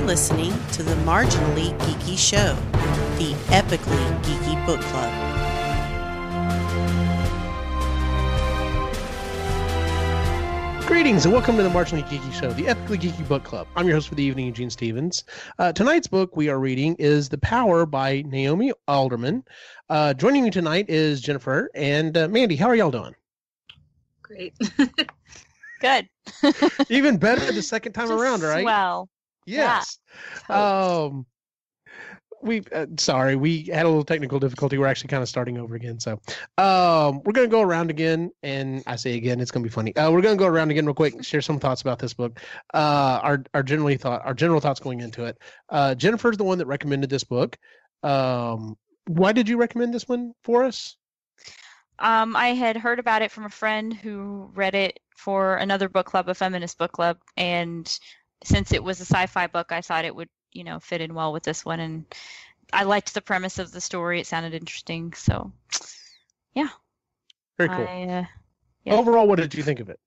You're listening to the Marginally Geeky Show, the epically geeky book club. Greetings and welcome to the Marginally Geeky Show, the epically geeky book club. I'm your host for the evening, Eugene Stevens. Uh, tonight's book we are reading is The Power by Naomi Alderman. Uh, joining me tonight is Jennifer and uh, Mandy. How are y'all doing? Great. Good. Even better the second time Just around, right? Well, yes. Um, we uh, sorry we had a little technical difficulty. We're actually kind of starting over again. So, um, we're gonna go around again, and I say again, it's gonna be funny. Uh, we're gonna go around again real quick, share some thoughts about this book. Uh, our our generally thought, our general thoughts going into it. Uh, Jennifer's the one that recommended this book. Um, why did you recommend this one for us? um, I had heard about it from a friend who read it for another book club, a feminist book club, and since it was a sci-fi book, I thought it would, you know, fit in well with this one, and I liked the premise of the story. It sounded interesting, so yeah. Very cool. I, uh, yeah. Overall, what did you think of it?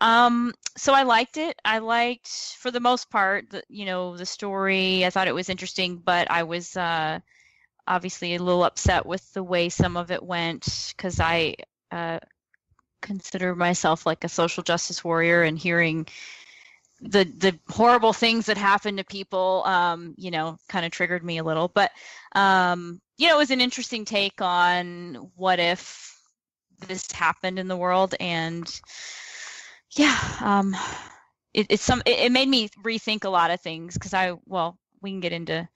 Um, so I liked it. I liked, for the most part, the you know the story. I thought it was interesting, but I was uh, obviously a little upset with the way some of it went because I uh, consider myself like a social justice warrior, and hearing the the horrible things that happened to people, um, you know, kind of triggered me a little. But um, you know, it was an interesting take on what if this happened in the world and yeah um it, it's some it, it made me rethink a lot of things because i well we can get into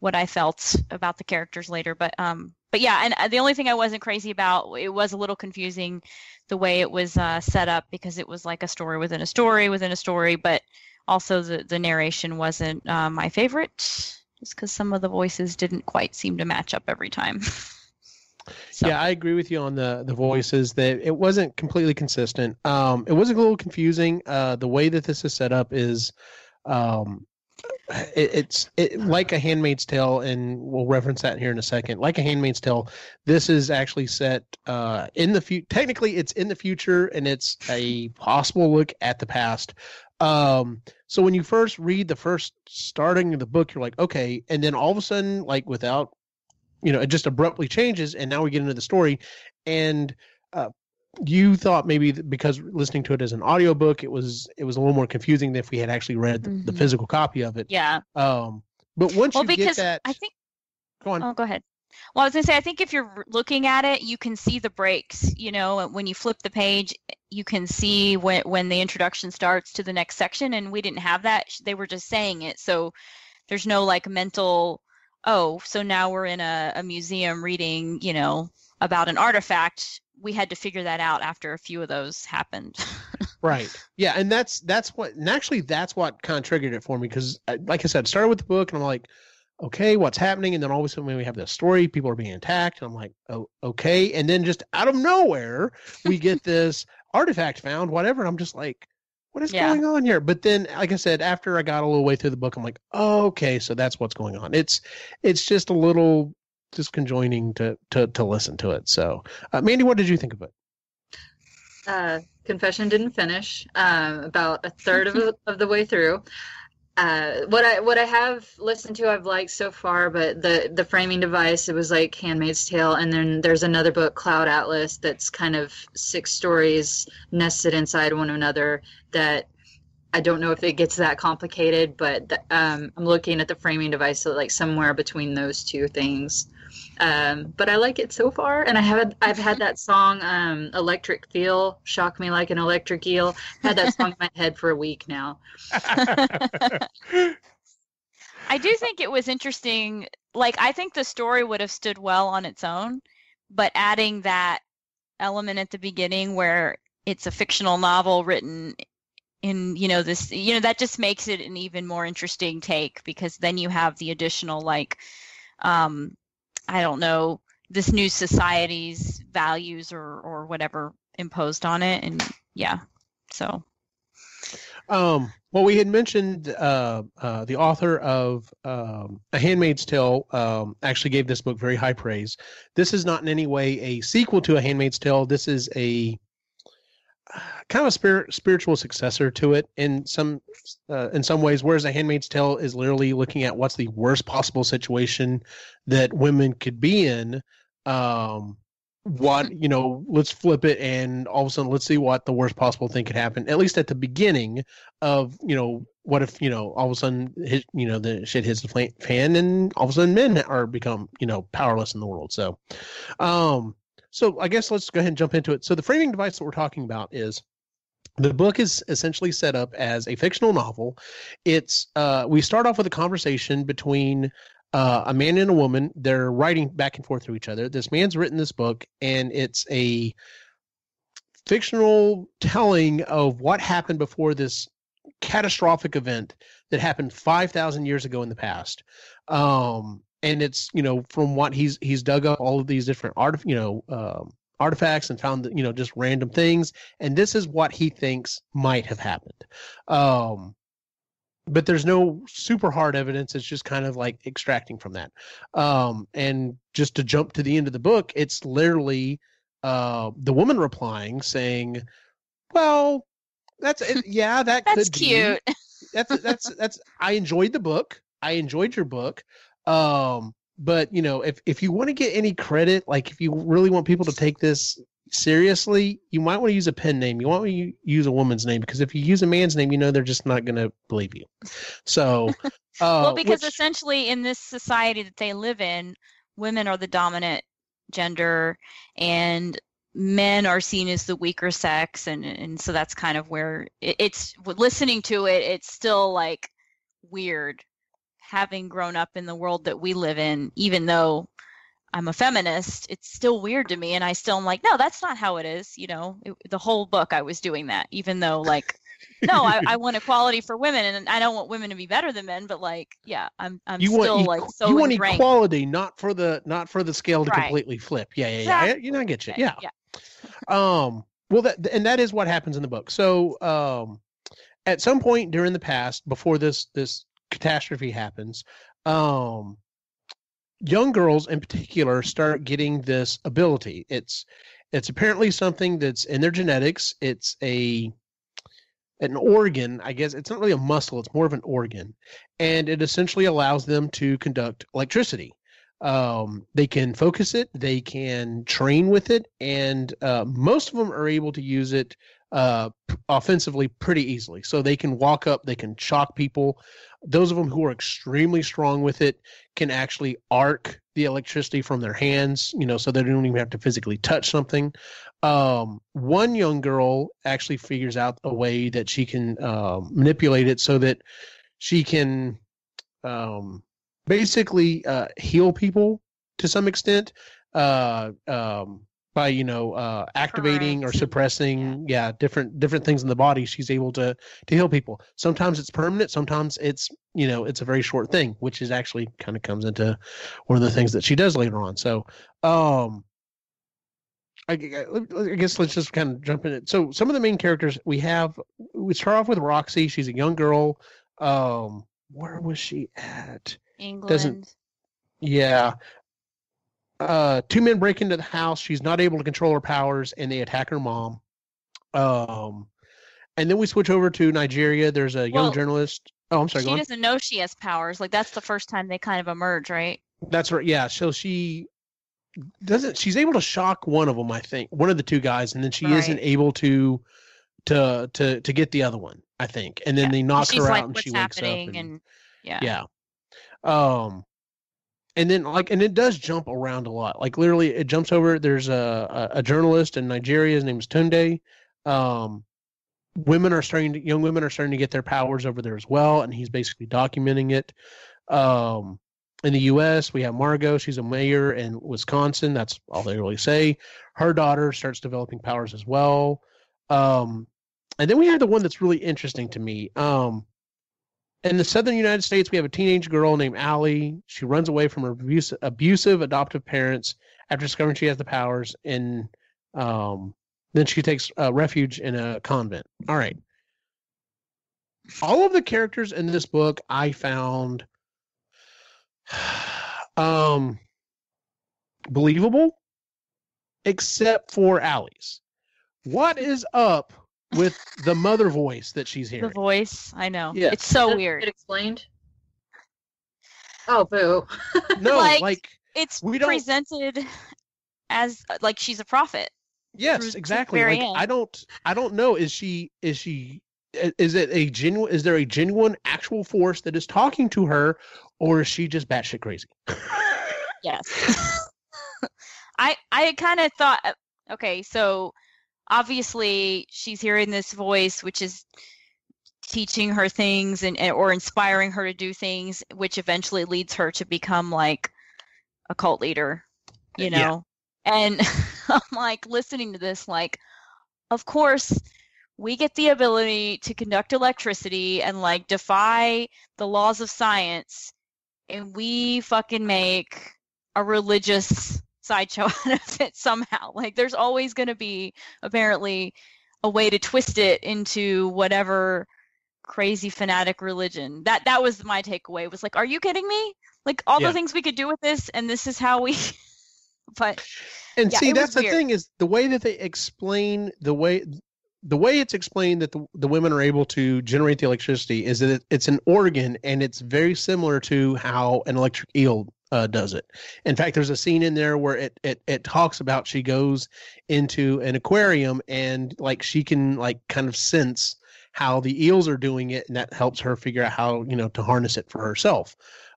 what i felt about the characters later but um but yeah and uh, the only thing i wasn't crazy about it was a little confusing the way it was uh, set up because it was like a story within a story within a story but also the the narration wasn't uh, my favorite just because some of the voices didn't quite seem to match up every time So- Yeah, I agree with you on the the voices that it wasn't completely consistent. Um, it was a little confusing. Uh, the way that this is set up is, um, it, it's it, like a Handmaid's Tale, and we'll reference that here in a second. Like a Handmaid's Tale, this is actually set uh, in the future. Technically, it's in the future, and it's a possible look at the past. Um, so when you first read the first starting of the book, you're like, okay, and then all of a sudden, like without you know, it just abruptly changes, and now we get into the story. And uh, you thought maybe because listening to it as an audiobook, it was it was a little more confusing than if we had actually read the, the physical copy of it. yeah Um, but once well you get because that, i think go on. Oh, go ahead. Well, I was gonna say, I think if you're looking at it, you can see the breaks. You know, when you flip the page, you can see when when the introduction starts to the next section, and we didn't have that. They were just saying it, so there's no like mental. Oh, so now we're in a, a museum reading, you know, about an artifact. We had to figure that out after a few of those happened. Right. Yeah, and that's that's what and actually that's what kind of triggered it for me because uh, like I said, it started with the book and I'm like, okay, what's happening? And then all of a sudden we have this story, people are being attacked, and I'm like, oh, okay. And then just out of nowhere, we get this artifact found, whatever. And I'm just like, what is Yeah. going on here? But then, like I said, after I got a little way through the book, I'm like, oh, okay, so that's what's going on. It's it's just a little disconjoining to to to listen to it. So, uh, Mandy, what did you think of it? Uh, confession didn't finish. Um, about a third of, the- of the way through. Uh, what I what I have listened to, I've liked so far, but the the framing device, it was like *Handmaid's Tale*, and then there's another book, *Cloud Atlas*, that's kind of six stories nested inside one another. That I don't know if it gets that complicated, but th- um, I'm looking at the framing device, so like somewhere between those two things. Um, but I like it so far, and I have I've had that song um, "Electric Feel" shock me like an electric eel. Had that song in my head for a week now. I do think it was interesting. Like, I think the story would have stood well on its own, but adding that element at the beginning where it's a fictional novel written in, you know, this, you know, that just makes it an even more interesting take because then you have the additional, like, um, I don't know, this new society's values or, or whatever imposed on it. And yeah, so. Um, well, we had mentioned uh, uh, the author of um, A Handmaid's Tale um, actually gave this book very high praise. This is not in any way a sequel to A Handmaid's Tale. This is a kind of a spirit, spiritual successor to it in some uh, in some ways. Whereas A Handmaid's Tale is literally looking at what's the worst possible situation that women could be in. Um, what you know, let's flip it, and all of a sudden, let's see what the worst possible thing could happen. At least at the beginning of you know, what if you know, all of a sudden, hit, you know, the shit hits the fan, and all of a sudden, men are become you know powerless in the world. So, um, so I guess let's go ahead and jump into it. So the framing device that we're talking about is the book is essentially set up as a fictional novel. It's uh, we start off with a conversation between uh, a man and a woman. They're writing back and forth to each other. This man's written this book, and it's a fictional telling of what happened before this catastrophic event that happened 5,000 years ago in the past. Um, and it's you know from what he's he's dug up all of these different art you know um, artifacts and found you know just random things. And this is what he thinks might have happened. Um but there's no super hard evidence. It's just kind of like extracting from that. Um and just to jump to the end of the book it's literally uh the woman replying saying well that's yeah that that's could cute. Be. that's that's that's i enjoyed the book. I enjoyed your book um, but you know, if if you want to get any credit, like if you really want people to take this seriously, you might want to use a pen name. You want to use a woman's name because if you use a man's name, you know they're just not going to believe you. So, uh, well, because which, essentially in this society that they live in, women are the dominant gender, and men are seen as the weaker sex, and and so that's kind of where it, it's listening to it. It's still like weird having grown up in the world that we live in, even though I'm a feminist, it's still weird to me. And I still am like, no, that's not how it is. You know, it, the whole book I was doing that, even though like, no, I, I want equality for women and I don't want women to be better than men, but like, yeah, I'm, I'm you still want like, so you want ingrained. equality, not for the, not for the scale to Right. completely flip. Yeah. Yeah. Exactly. Yeah. You know, I get you. Yeah. Yeah. Um, well, that and that is what happens in the book. So, um, at some point during the past, before this this catastrophe happens, um, young girls in particular start getting this ability. It's it's apparently something that's in their genetics. It's a an organ, I guess. It's not really a muscle. It's more of an organ, and it essentially allows them to conduct electricity um, they can focus it they can train with it and uh, most of them are able to use it uh, offensively pretty easily so they can walk up they can shock people those of them who are extremely strong with it can actually arc the electricity from their hands you know so they don't even have to physically touch something. Um, one young girl actually figures out a way that she can uh, manipulate it so that she can um, basically uh, heal people to some extent. Uh, um, by you know uh, activating or suppressing yeah. different different things in the body she's able to to heal people sometimes it's permanent sometimes it's you know it's a very short thing which is actually kind of comes into one of the things that she does later on so um I, I I guess let's just kind of jump in it. So some of the main characters we have, we start off with Roxy. She's a young girl. Um, where was she at? England. Doesn't, Yeah. Uh, two men break into the house. She's not able to control her powers, and they attack her mom. Um, and then we switch over to Nigeria. There's a young Well, journalist. Oh, I'm sorry. she doesn't know she has powers. Like that's the first time they kind of emerge, right? That's right. Yeah. So she doesn't. She's able to shock one of them. I think one of the two guys, and then she isn't able to to to to get the other one. I think, and then Yeah. they knock her like, out, and what's she wakes happening? up. and yeah. yeah um and then like and it does jump around a lot. Like literally it jumps over there's a a, a journalist in nigeria his name is tunde. Um women are starting to young women are starting to get their powers over there as well and he's basically documenting it. Um in the us we have margot she's a mayor in wisconsin that's all they really say. Her daughter starts developing powers as well. Um and then we have the one that's really interesting to me. Um in the southern United States, we have a teenage girl named Allie. She runs away from her abusive adoptive parents after discovering she has the powers, and um, then she takes uh, refuge in a convent. All right. All of the characters in this book I found um, believable, except for Allie's. what is up with the mother voice that she's hearing. The voice, I know. Yes. It's so Does it weird. get explained. Oh, boo. no, like- like, It's we don't- presented as like she's a prophet. yes, exactly. Like. I don't, I don't know. Is she, is she, is it a genuine? Is there a genuine actual force that is talking to her, or is she just batshit crazy? Yes. I I kind of thought uh, okay, so obviously she's hearing this voice which is teaching her things and or inspiring her to do things which eventually leads her to become like a cult leader, you Yeah. know. And I'm like listening to this like of course we get the ability to conduct electricity and like defy the laws of science and we fucking make a religious sideshow out of it somehow. Like there's always going to be apparently a way to twist it into whatever crazy fanatic religion. That that was my takeaway. Was like, are you kidding me? Like all Yeah. the things we could do with this, and this is how we. but And Yeah, see, that's the weird. thing is the way that they explain the way the way it's explained that the, the women are able to generate the electricity is that it, it's an organ and it's very similar to how an electric eel uh, does it. In fact, there's a scene in there where it, it it talks about she goes into an aquarium and like she can like kind of sense how the eels are doing it and that helps her figure out how you know to harness it for herself.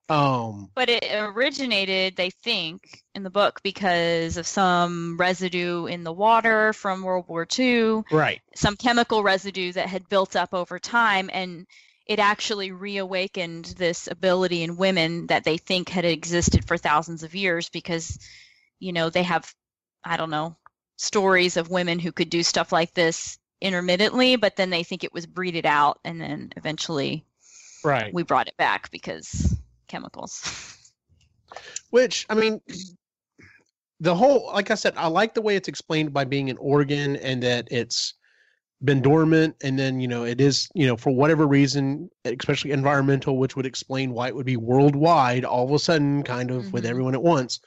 Um, but it originated, they think, in the book because of some residue in the water from World War II. right. some chemical residue that had built up over time and it actually reawakened this ability in women that they think had existed for thousands of years because you know they have i don't know stories of women who could do stuff like this intermittently but then they think it was breeded out and then eventually Right. we brought it back because chemicals Which I mean, the whole like I said, I like the way it's explained by being an organ and that it's been dormant, and then you know it is you know for whatever reason, especially environmental, which would explain why it would be worldwide all of a sudden, kind of with Mhm. everyone at once.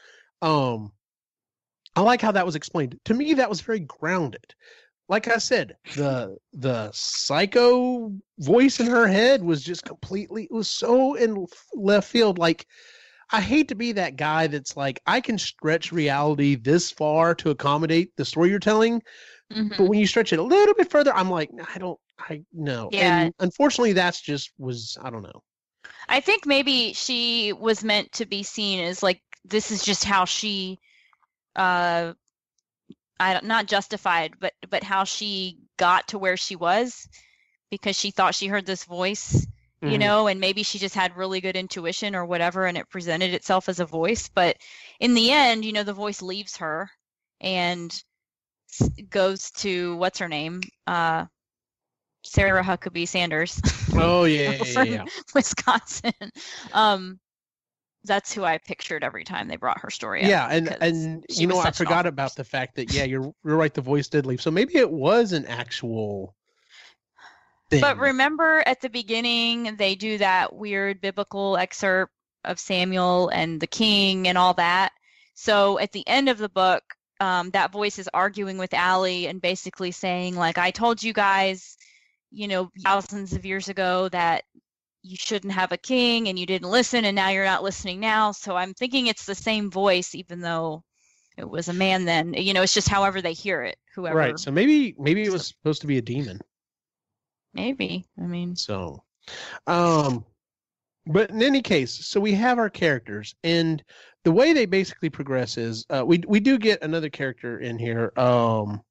Um, I like how that was explained. To me, that was very grounded. Like I said, the the psycho voice in her head was just completely. It was so in left field. Like I hate to be that guy that's like, I can stretch reality this far to accommodate the story you're telling, Mhm. but when you stretch it a little bit further, I'm like, I don't, I know. Yeah. And unfortunately, that's just was, I don't know. I think maybe she was meant to be seen as like this is just how she, uh, I don't- not justified, but but how she got to where she was, because she thought she heard this voice, you Mhm. know, and maybe she just had really good intuition or whatever, and it presented itself as a voice. But in the end, you know, the voice leaves her and goes to what's her name, uh, Sarah Huckabee Sanders. Oh yeah, yeah, yeah. Wisconsin. Um, that's who I pictured every time they brought her story up. Yeah, and and you know I forgot about person. the fact that yeah, you're you're right. The voice did leave, so maybe it was an actual. Thing. But remember at the beginning, they do that weird biblical excerpt of Samuel and the king and all that. So at the end of the book, um, that voice is arguing with Allie and basically saying, like, I told you guys, you know, thousands of years ago that you shouldn't have a king and you didn't listen and now you're not listening now. So I'm thinking it's the same voice, even though it was a man then. You know, it's just however they hear it, whoever. right, so maybe maybe it was supposed to be a demon. Maybe. I mean, So, um, but in any case, so we have our characters, and the way they basically progress is uh, we we do get another character in here. Um,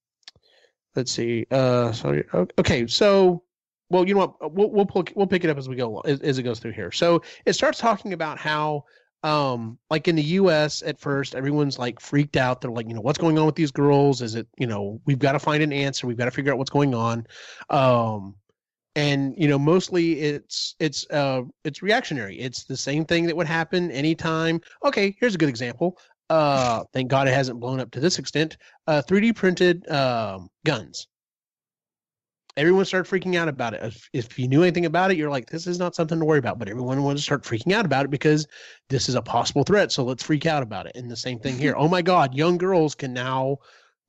let's see. Uh, sorry. Okay, so well, you know what? We'll we'll pick, we'll pick it up as we go as, as it goes through here. So it starts talking about how. Um, like in the U.S. at first, everyone's like freaked out. They're like, you know, what's going on with these girls? Is it, you know, we've got to find an answer. We've got to figure out what's going on. Um, and you know mostly it's it's uh it's reactionary. It's the same thing that would happen anytime. Okay here's a good example. Uh thank god it hasn't blown up to this extent. Uh 3d printed um guns. Everyone started freaking out about it. If, if you knew anything about it you're like this is not something to worry about but everyone wanted to start freaking out about it because this is a possible threat so let's freak out about it. And the same thing here. Oh my god young girls can now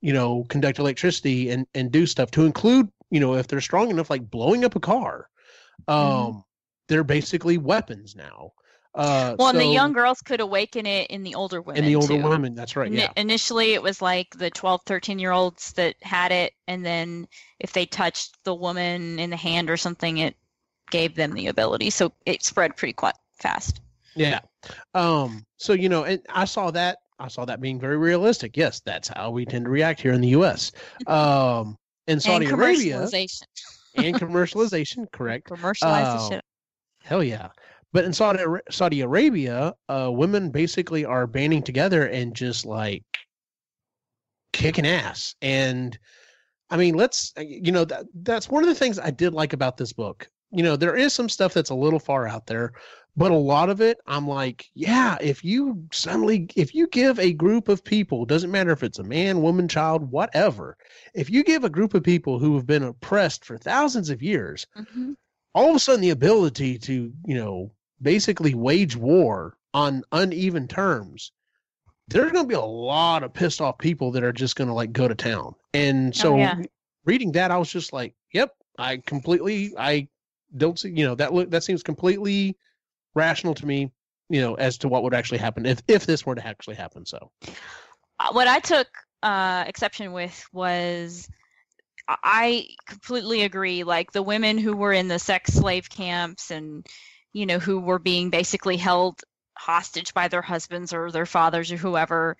you know, conduct electricity and and do stuff to include, you know, if they're strong enough, like blowing up a car. Um, Mhm. they're basically weapons now. Uh, Well, and the young girls could awaken it in the older women. In the older too. women. That's right. Yeah. Initially, it was like the 12, 13 year olds that had it, and then if they touched the woman in the hand or something, it gave them the ability. So it spread pretty quite fast. Yeah. Um, so you know, and I saw that I saw that being very realistic. Yes, that's how we tend to react here in the US. Um in Saudi and Arabia and commercialization, correct. Commercialize the shit. Hell yeah. But in Saudi Saudi Arabia, uh women basically are banding together and just like kicking ass. And I mean, let's you know, that that's one of the things I did like about this book. You know, there is some stuff that's a little far out there, but a lot of it i'm like yeah if you suddenly if you give a group of people doesn't matter if it's a man woman child whatever if you give a group of people who have been oppressed for thousands of years Mhm. all of a sudden the ability to you know basically wage war on uneven terms there's going to be a lot of pissed off people that are just going to like go to town and so yeah. reading that i was just like yep i completely i don't see you know that look that seems completely rational to me you know as to what would actually happen if if this were to actually happen so Uh, what I took uh, exception with was I- I completely agree. Like the women who were in the sex slave camps and, you know, who were being basically held hostage by their husbands or their fathers or whoever,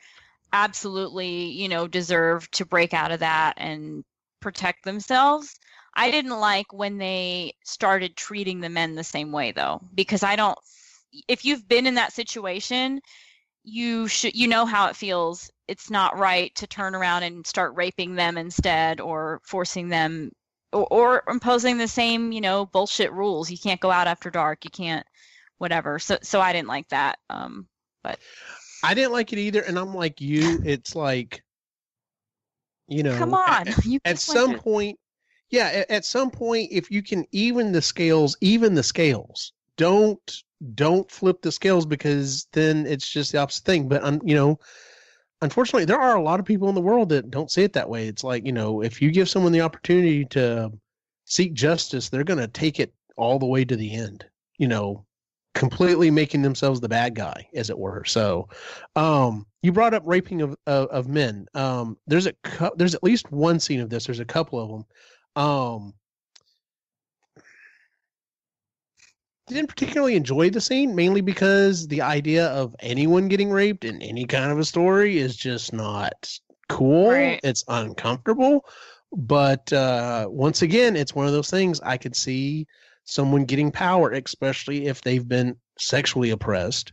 absolutely, you know, deserve to break out of that and protect themselves. I didn't like when they started treating the men the same way though, because I don't if you've been in that situation, you should you know how it feels. It's not right to turn around and start raping them instead or forcing them or, or imposing the same, you know, bullshit rules. You can't go out after dark. You can't whatever. So so I didn't like that. Um but i didn't like it either and i'm like you it's like you know come on. You at some point yeah at, some point if you can even the scales even the scales don't don't flip the scales because then it's just the opposite thing. But um, you know unfortunately there are a lot of people in the world that don't see it that way. It's like you know if you give someone the opportunity to seek justice they're going to take it all the way to the end you know completely making themselves the bad guy as it were. So um you brought up raping of of, of men. Um there's a cou- there's at least one scene of this. There's a couple of them um didn't particularly enjoy the scene mainly because the idea of anyone getting raped in any kind of a story is just not cool Right. it's uncomfortable but uh once again it's one of those things i could see someone getting power especially if they've been sexually oppressed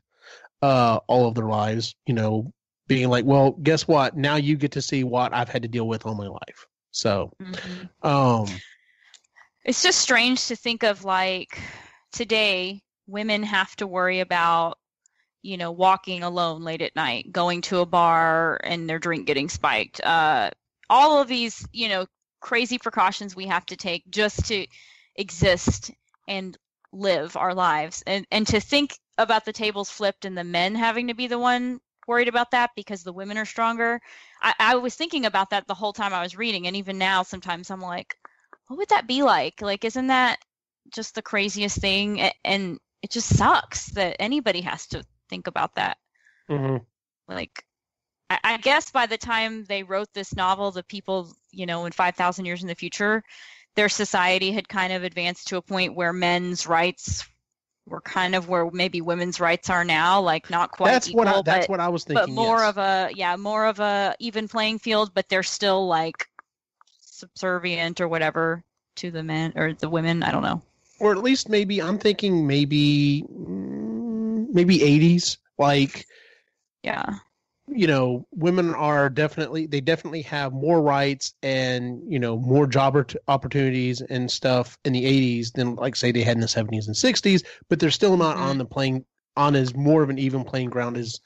uh all of their lives you know being like well guess what now you get to see what i've had to deal with all my life so Mhm. um It's just strange to think of like today women have to worry about you know walking alone late at night, going to a bar and their drink getting spiked. Uh all of these, you know, crazy precautions we have to take just to exist and live our lives. And and to think about the tables flipped and the men having to be the one worried about that because the women are stronger. I, I was thinking about that the whole time I was reading and even now sometimes I'm like what would that be like? Like, isn't that just the craziest thing? And it just sucks that anybody has to think about that. mhm. Like, I, I guess by the time they wrote this novel, the people, you know, in 5,000 years in the future, their society had kind of advanced to a point where men's rights were kind of where maybe women's rights are now, like not quite that's equal, what I, that's but what I was thinking. but more yes. of a yeah more of a even playing field but they're still like subservient or whatever to the men or the women i don't know or at least maybe I'm thinking maybe mm, maybe 80s. Like yeah you know, women are definitely they definitely have more rights and you know more job opportunities and stuff in the 80s than like say they had in the 70s and 60s. But they're still not Mhm. on the playing on as more of an even playing ground as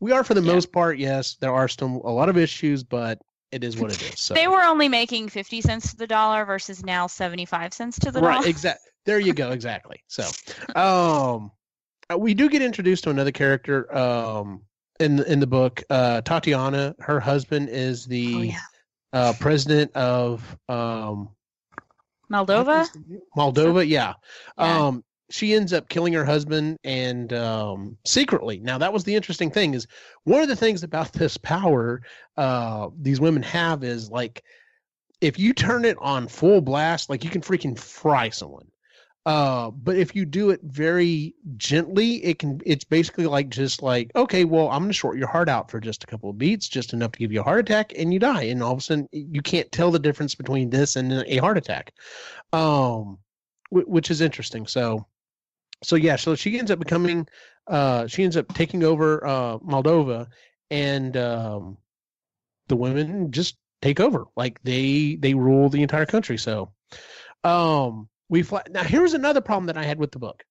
we are for the Yeah. most part. Yes, there are still a lot of issues, but it is what it is. So they were only making 50 cents to the dollar versus now 75 cents to the right dollar exactly there you go exactly so um uh, we do get introduced to another character um in the, in the book. Uh, Tatiana, her husband is the Oh, yeah. uh, president of um, Moldova. Moldova. Yeah. Yeah. Um, she ends up killing her husband and um, secretly. Now that was the interesting thing is one of the things about this power uh, these women have is like if you turn it on full blast, like you can freaking fry someone. Uh, but if you do it very gently, it can. It's basically like just like okay, well, I'm going to short your heart out for just a couple of beats, just enough to give you a heart attack, and you die. And all of a sudden, you can't tell the difference between this and a heart attack, um, wh- which is interesting. So, so yeah, so she ends up becoming, uh, she ends up taking over uh, Moldova, and um, the women just take over, like they they rule the entire country. So, um, we fly now. Here's another problem that I had with the book.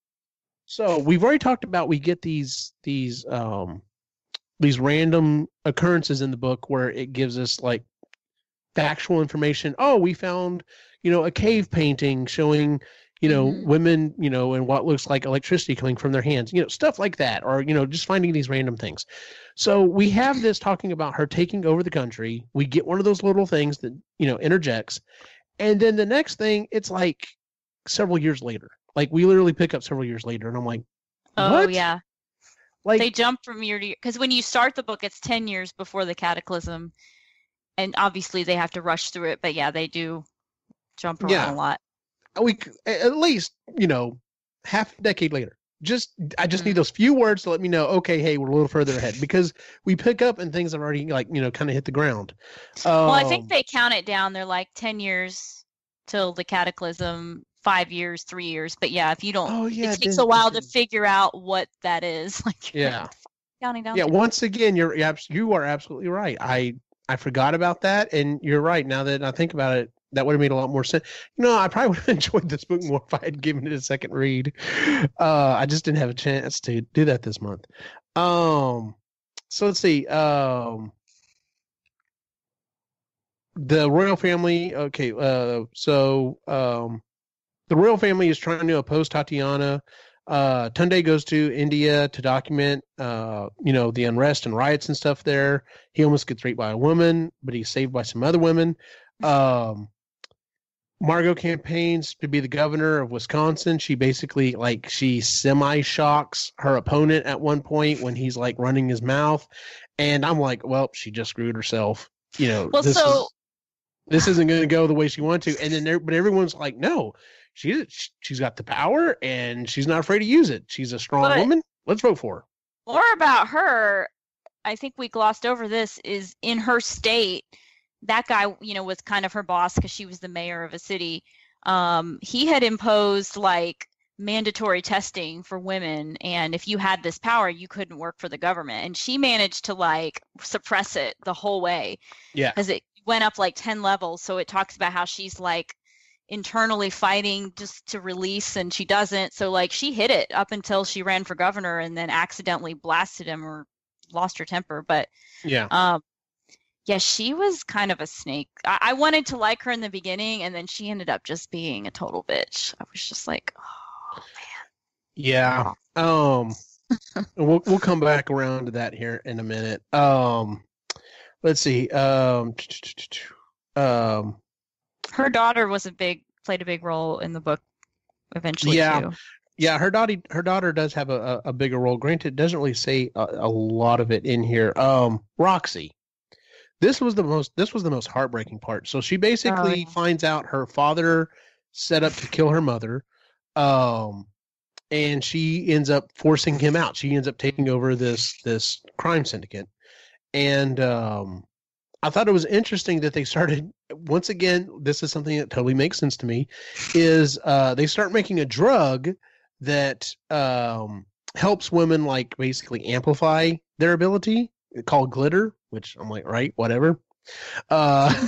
So we've already talked about we get these these um these random occurrences in the book where it gives us like factual information. Oh, we found you know a cave painting showing you know Mhm. women you know and what looks like electricity coming from their hands you know stuff like that or you know just finding these random things so we have this talking about her taking over the country we get one of those little things that you know interjects and then the next thing it's like several years later like we literally pick up several years later and i'm like Oh yeah. like they jump from year to year because when you start the book, it's ten years before the cataclysm, and obviously they have to rush through it. But yeah, they do jump around Yeah. a lot. we at least you know half a decade later just i just Mhm. need those few words to let me know okay hey we're a little further ahead because we pick up and things have already like you know kind of hit the ground well, I Um, think they count it down. They're like ten years till the cataclysm, five years, three years. But yeah, if you don't, oh yeah it takes a while to figure out what that is. Like Yeah. counting down. yeah once again you're you're you are absolutely right i i forgot about that and you're right now that i think about it that would have made a lot more sense you know i probably would have enjoyed this book more if i had given it a second read uh i just didn't have a chance to do that this month um so let's see um the royal family okay uh so um the royal family is trying to oppose tatiana. Uh tunde goes to india to document uh you know the unrest and riots and stuff there. He almost gets raped by a woman but he's saved by some other women. Um margot campaigns to be the governor of wisconsin. She basically like she semi shocks her opponent at one point when he's like running his mouth. And i'm like well she just screwed herself. You know Well, this so- is, this isn't going to go the way she wanted to. And then there, but everyone's like no she she's got the power and she's not afraid to use it she's a strong But- woman let's vote for her More about her, I think we glossed over this, is in her state, that guy, you know, was kind of her boss because she was the mayor of a city. Um, he had imposed like mandatory testing for women, and if you had this power, you couldn't work for the government. And she managed to like suppress it the whole way yeah because it went up like 10 levels. So it talks about how she's like internally fighting just to release and she doesn't. So like she hit it up until she ran for governor and then accidentally blasted him or lost her temper. But yeah um yeah, she was kind of a snake. I, I wanted to like her in the beginning and then she ended up just being a total bitch. I was just like, oh man Yeah. Um we'll we'll come back around to that here in a minute. Um let's see. Um um her daughter was a big played a big role in the book eventually Yeah. too. yeah, her daughter her daughter does have a, a, bigger role. Granted, it doesn't really say a, a lot of it in here. Um Roxy. This was the most this was the most heartbreaking part. So she basically yeah. finds out her father set up to kill her mother. Um and she ends up forcing him out. She ends up taking over this this crime syndicate. And um I thought it was interesting that they started once again, this is something that totally makes sense to me, is uh they start making a drug that um helps women like basically amplify their ability called glitter, which I'm like, right, whatever. Uh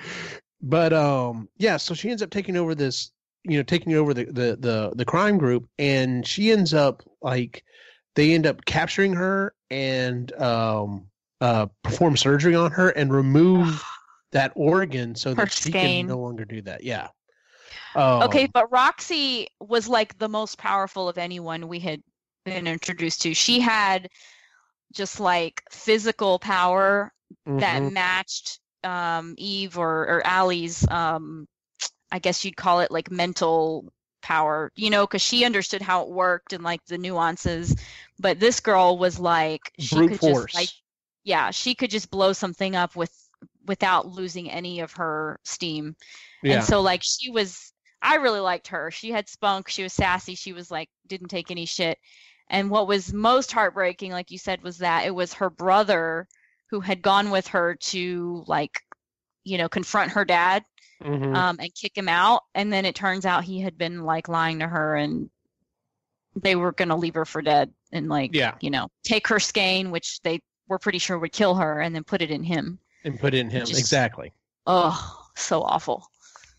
but um yeah, so she ends up taking over this you know taking over the the the, the crime group and she ends up like they end up capturing her and um uh perform surgery on her and remove that organ so Her that she skein. can no longer do that yeah um, Okay, but Roxy was like the most powerful of anyone we had been introduced to. She had just like physical power that Mhm. matched um, Eve or or Allie's um, I guess you'd call it like mental power, you know, because she understood how it worked and like the nuances. But this girl was like she brute could force. just like yeah, she could just blow something up with without losing any of her steam. yeah. And so like she was I really liked her. She had spunk, she was sassy, she was like didn't take any shit. And what was most heartbreaking, like you said, was that it was her brother who had gone with her to like, you know, confront her dad Mhm. um, and kick him out. And then it turns out he had been like lying to her and they were going to leave her for dead and like, Yeah. you know, take her skein, which they were pretty sure would kill her, and then put it in him. And put in him just- exactly. Oh, so awful.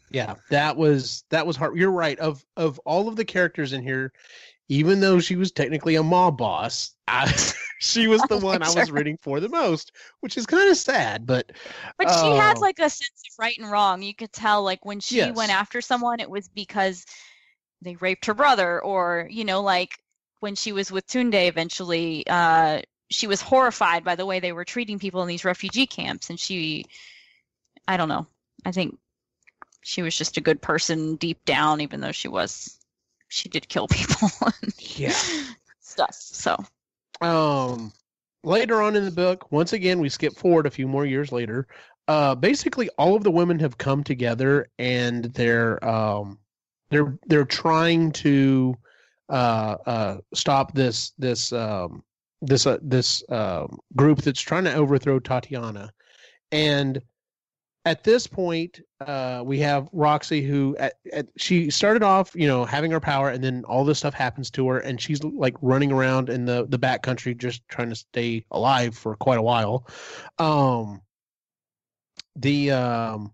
Yeah, that was that was hard. You're right. Of of all of the characters in here, even though she was technically a mob boss, I, she was the one I was rooting for the most, which is kind of sad. But But she had Oh. like a sense of right and wrong. You could tell, like when she Yes. went after someone, it was because they raped her brother, or you know, like when she was with Tunde eventually, uh, she was horrified by the way they were treating people in these refugee camps, and she, I don't know, I think she was just a good person deep down, even though she was, she did kill people and yeah, stuff. So um, later on in the book, once again, we skip forward a few more years later. Uh, basically, all of the women have come together and they're um, they're they're trying to uh, uh, stop this this um, this uh, this um, group that's trying to overthrow Tatiana, and at this point, uh, we have Roxy, who at, at, she started off, you know, having her power, and then all this stuff happens to her, and she's like running around in the the back country, just trying to stay alive for quite a while. Um, the um,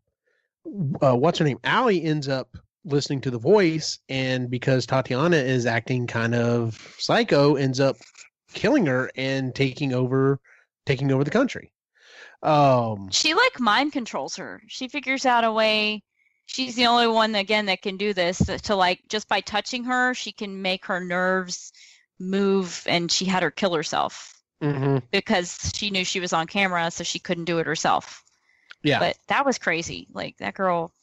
uh, what's her name? Allie ends up listening to the voice, and because Tatiana is acting kind of psycho, ends up killing her and taking over taking over the country. Um, she like mind controls her. She figures out a way. She's the only one again that can do this to like just by touching her, she can make her nerves move, and she had her kill herself mhm. because she knew she was on camera, so she couldn't do it herself. Yeah, But that was crazy. Like that girl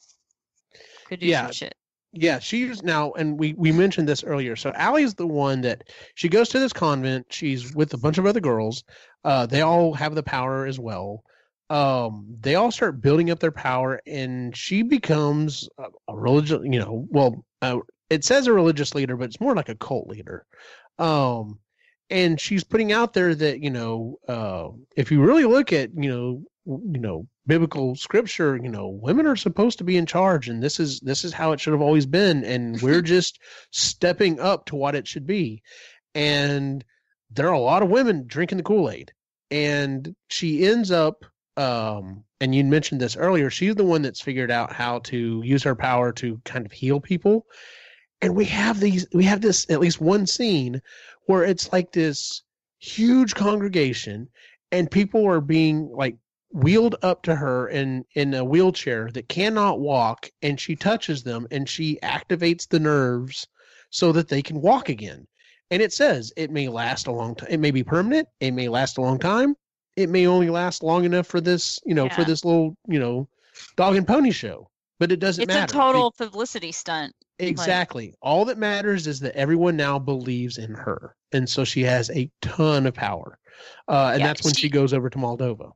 could do Yeah. some shit. Yeah she's now and we we mentioned this earlier so allie's the one that she goes to this convent she's with a bunch of other girls uh they all have the power as well um they all start building up their power and she becomes a, a religious you know well uh, it says a religious leader but it's more like a cult leader um and she's putting out there that you know uh if you really look at you know you know biblical scripture you know women are supposed to be in charge and this is this is how it should have always been and we're just stepping up to what it should be. And there are a lot of women drinking the kool-aid and she ends up um and you mentioned this earlier she's the one that's figured out how to use her power to kind of heal people. And we have these we have this at least one scene where it's like this huge congregation and people are being like wheeled up to her in in a wheelchair that cannot walk and she touches them and she activates the nerves so that they can walk again and it says it may last a long time it may be permanent it may last a long time it may only last long enough for this you know for this little you know dog and pony show but it doesn't matter It's matter a total publicity stunt. Exactly. All that matters is that everyone now believes in her, and so she has a ton of power. Uh, and Yeah, that's when she, she- goes over to Moldova.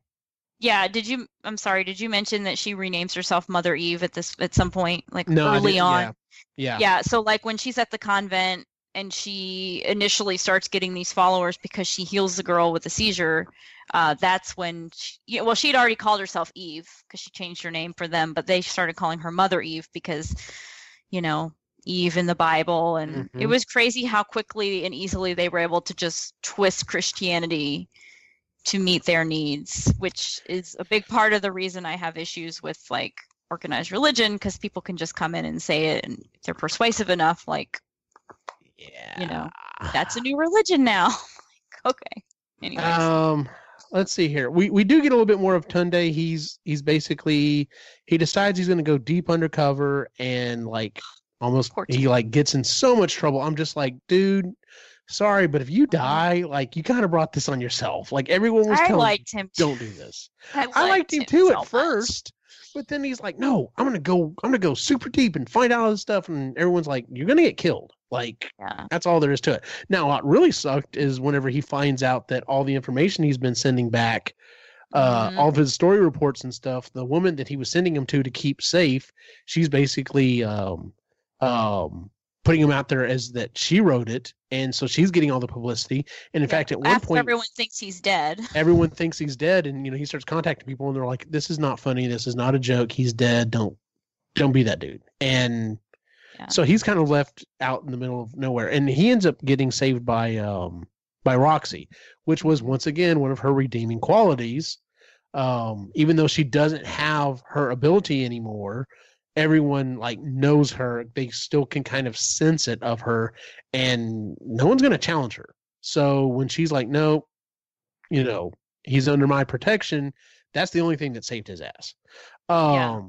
Yeah, did you I'm sorry, did you mention that she renames herself Mother Eve at this at some point like No, early on? Yeah. Yeah. yeah so like when she's at the convent and she initially starts getting these followers because she heals the girl with a seizure uh, that's when she, yeah, well she'd already called herself eve because she changed her name for them but they started calling her mother eve because you know eve in the bible and it Mhm. was crazy how quickly and easily they were able to just twist christianity to meet their needs which is a big part of the reason i have issues with like organized religion because people can just come in and say it and if they're persuasive enough like Yeah. you know, that's a new religion now like, okay anyways Um, let's see here. We we do get a little bit more of Tunde. He's he's basically he decides he's going to go deep undercover and like almost he like gets in so much trouble. I'm just like, dude, sorry, but if you die, like you kind of brought this on yourself. Like everyone was I telling liked him. Don't do this. I liked, I liked him too so at much. first, but then he's like, no, I'm gonna go, I'm gonna go super deep and find out all this stuff, and everyone's like, you're gonna get killed. Like Yeah. that's all there is to it. Now, what really sucked is whenever he finds out that all the information he's been sending back, uh, Mhm. all of his story reports and stuff, the woman that he was sending him to to keep safe, she's basically um, um, putting him out there as that she wrote it, and so she's getting all the publicity. And in Yeah. fact, at one point, everyone thinks he's dead. everyone thinks he's dead, and you know he starts contacting people, and they're like, "This is not funny. This is not a joke. He's dead. Don't, don't be that dude." And Yeah. so he's kind of left out in the middle of nowhere, and he ends up getting saved by um by Roxy, which was once again one of her redeeming qualities. Um, even though she doesn't have her ability anymore, everyone like knows her. They still can kind of sense it of her, and no one's going to challenge her. So when she's like, "No, you know, he's under my protection," that's the only thing that saved his ass. Um, Yeah.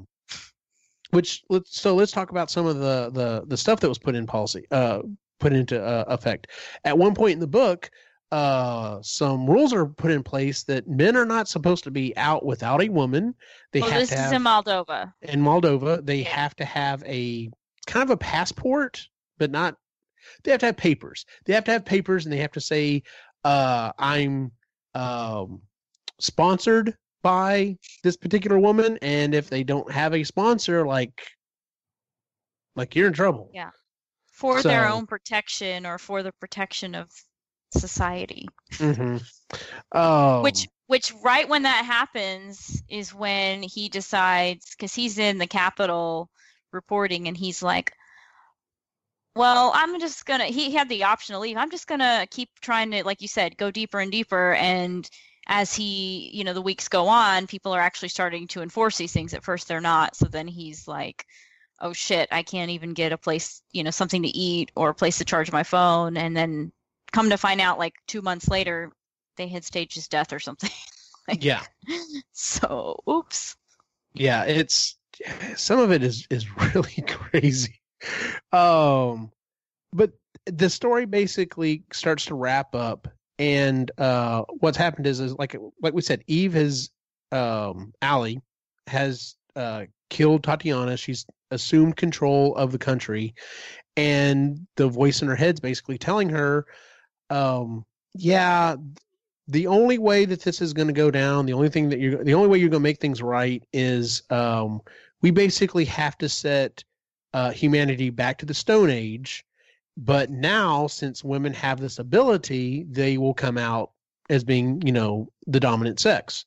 which let's so let's talk about some of the the the stuff that was put in policy, uh, put into uh, effect. At one point in the book, uh, some rules are put in place that men are not supposed to be out without a woman. They well, have this to is have in Moldova. in Moldova, they have to have a kind of a passport, but not. They have to have papers. They have to have papers, and they have to say, uh, "I'm um, sponsored by this particular woman." And if they don't have a sponsor, like, like you're in trouble. Yeah. For their own protection or for the protection of society. hmm Um, which which right when that happens is when he decides because he's in the Capitol reporting and he's like well i'm just gonna he had the option to leave. I'm just gonna keep trying to like you said go deeper and deeper. And as he you know the weeks go on people are actually starting to enforce these things. At first they're not. So then he's like oh shit i can't even get a place you know something to eat or a place to charge my phone. And then come to find out like two months later they had staged his death or something Like, yeah, so oops yeah. It's some of it is is really crazy. Um, but the story basically starts to wrap up, and uh, what's happened is is like like we said, Eve has um, Allie has uh, killed Tatiana. She's assumed control of the country, and the voice in her head's basically telling her, um, "Yeah, the only way that this is going to go down, the only thing that you're, the only way you're going to make things right is, um, we basically have to set uh, humanity back to the Stone Age." But now, since women have this ability, they will come out as being, you know, the dominant sex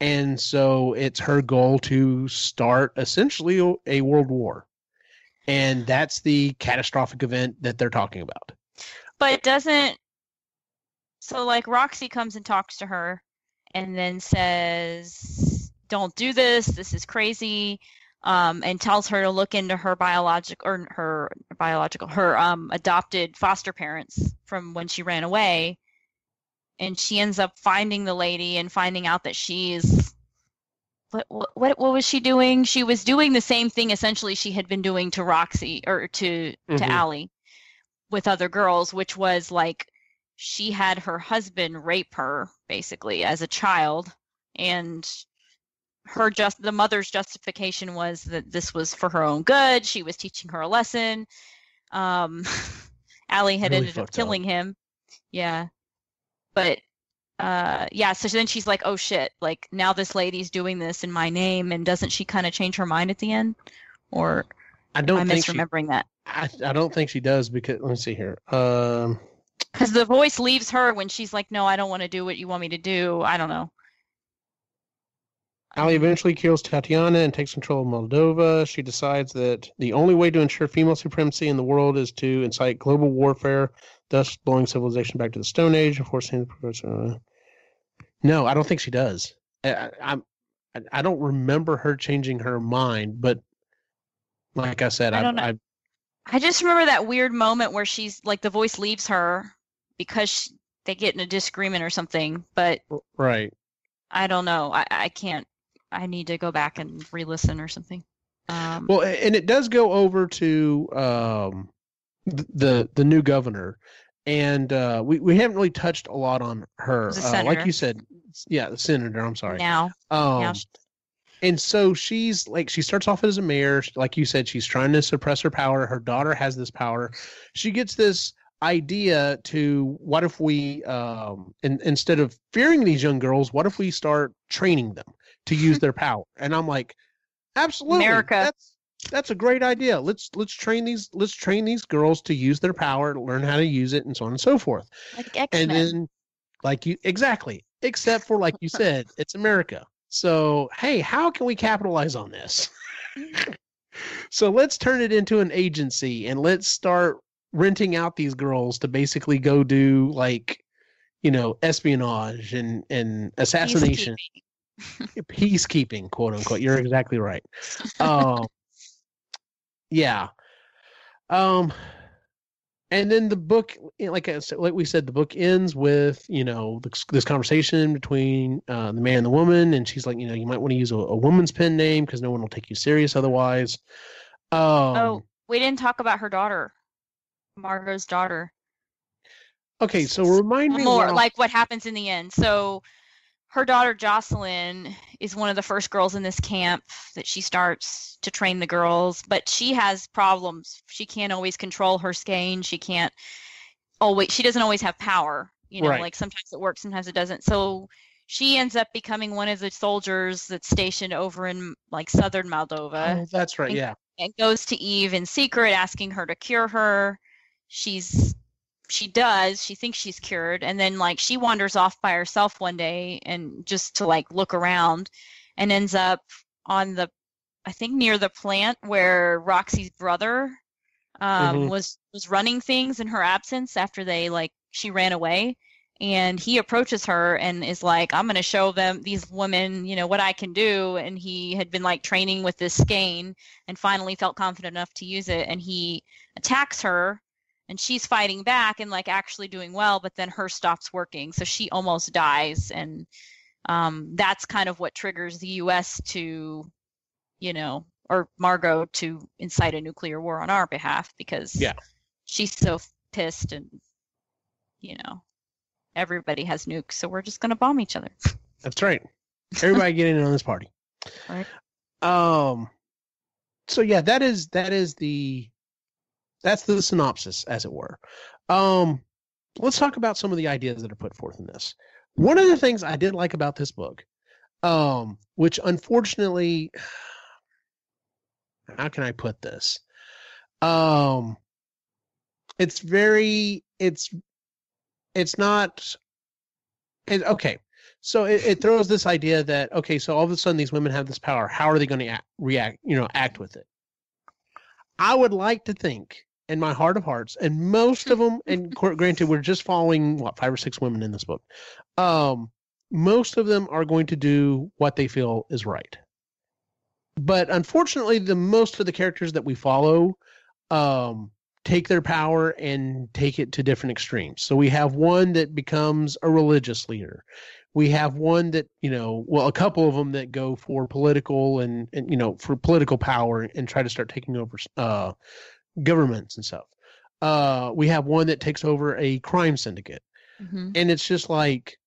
and so it's her goal to start essentially a- world war and that's the catastrophic event that they're talking about but doesn't so like roxy comes and talks to her and then says don't do this this is crazy um, and tells her to look into her biological or her biological her um, adopted foster parents from when she ran away and she ends up finding the lady and finding out that she's what, what what was she doing? She was doing the same thing essentially she had been doing to Roxy or to Mhm. to Allie with other girls, which was like she had her husband rape her basically as a child and her just the mother's justification was that this was for her own good. She was teaching her a lesson. Um Allie had Really ended up fucked up. killing him. Yeah. But uh yeah, so then she's like, "Oh shit, like now this lady's doing this in my name and doesn't she kind of change her mind at the end?" Or i don't I think she, misremembering that? I, I don't think she does because let me see here um Because the voice leaves her when she's like, "No, I don't want to do what you want me to do." I don't know. Allie eventually kills Tatiana and takes control of Moldova. She decides that the only way to ensure female supremacy in the world is to incite global warfare, thus blowing civilization back to the Stone Age and forcing the progression. No, I don't think she does. I, I, I'm- I, I don't remember her changing her mind, but like I said, I I, don't know. I, I just remember that weird moment where she's like the voice leaves her because sh they get in a disagreement or something, but right. I don't know. I I can't. I need to go back and re-listen or something. Um, Well, and it does go over to um, the the new governor, and uh, we we haven't really touched a lot on her. Uh, like you said, yeah, the senator. I'm sorry. Now, Um, Yeah. and so she's like, she starts off as a mayor. Like you said, she's trying to suppress her power. Her daughter has this power. She gets this idea to what if we, um, in, instead of fearing these young girls, what if we start training them to use their power? And I'm like, absolutely, America. That's that's a great idea. Let's let's train these let's train these girls to use their power, to learn how to use it, and so on and so forth like X and then like you exactly except for like you said it's america so hey how can we capitalize on this so let's turn it into an agency and let's start renting out these girls to basically go do like you know espionage and and assassination. Peacekeeping. Quote unquote. You're exactly right. Um yeah. Um and then the book eh, like I said, like we said the book ends with you know this, this conversation between uh, the man and the woman and she's like you know you might want to use a, a woman's pen name because no one will take you serious otherwise. Um oh, we didn't talk about her daughter, Margot's daughter. okay so remind me more what- like what happens in the end. So her daughter Jocelyn is one of the first girls in this camp that she starts to train the girls, but she has problems. She can't always control her skein. She can't always she doesn't always have power. You know, Right. like sometimes it works, sometimes it doesn't. So she ends up becoming one of the soldiers that's stationed over in like southern Moldova oh, that's right and- yeah and goes to Eve in secret asking her to cure her. She's she does, she thinks she's cured, and then like she wanders off by herself one day and just to like look around and ends up on the I think near the plant where Roxy's brother um Mhm. was was running things in her absence after they like she ran away. And he approaches her and is like i'm going to show them these women you know what i can do. And he had been like training with this skein and finally felt confident enough to use it. And he attacks her and she's fighting back and like actually doing well but then her stops working so she almost dies and um, that's kind of what triggers the us to you know or margot to incite a nuclear war on our behalf because Yeah. she's so pissed and you know everybody has nukes so we're just going to bomb each other That's right. Everybody get in on this party. Right. Um so yeah, that is that is the that's the synopsis as it were. Um let's talk about some of the ideas that are put forth in this. One of the things I did like about this book um which unfortunately how can I put this? Um it's very it's it's not it, okay so it, it throws this idea that okay so all of a sudden these women have this power how are they going to react you know act with it i would like to think in my heart of hearts and most of them and gr- granted we're just following what five or six women in this book um most of them are going to do what they feel is right. But unfortunately the most of the characters that we follow um take their power and take it to different extremes. So we have one that becomes a religious leader. We have one that you know well a couple of them that go for political and, and you know for political power and try to start taking over uh governments and stuff. Uh we have one that takes over a crime syndicate. Mm-hmm. and it's just like